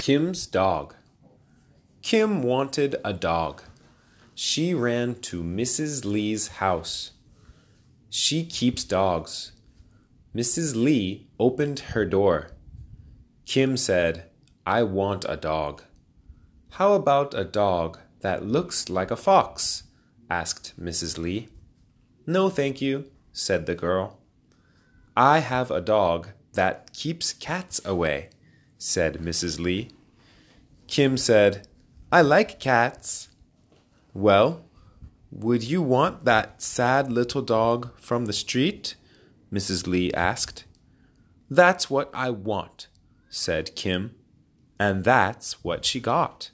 Kim's dog. Kim wanted a dog. She ran to Mrs. Lee's house. She keeps dogs. Mrs. Lee opened her door. Kim said, I want a dog. How about a dog that looks like a fox? asked Mrs. Lee. No, thank you, said the girl. I have a dog that keeps cats away, said Mrs. Lee. Kim said, I like cats. Well, would you want that sad little dog from the street? Mrs. Lee asked. That's what I want, said Kim. And that's what she got.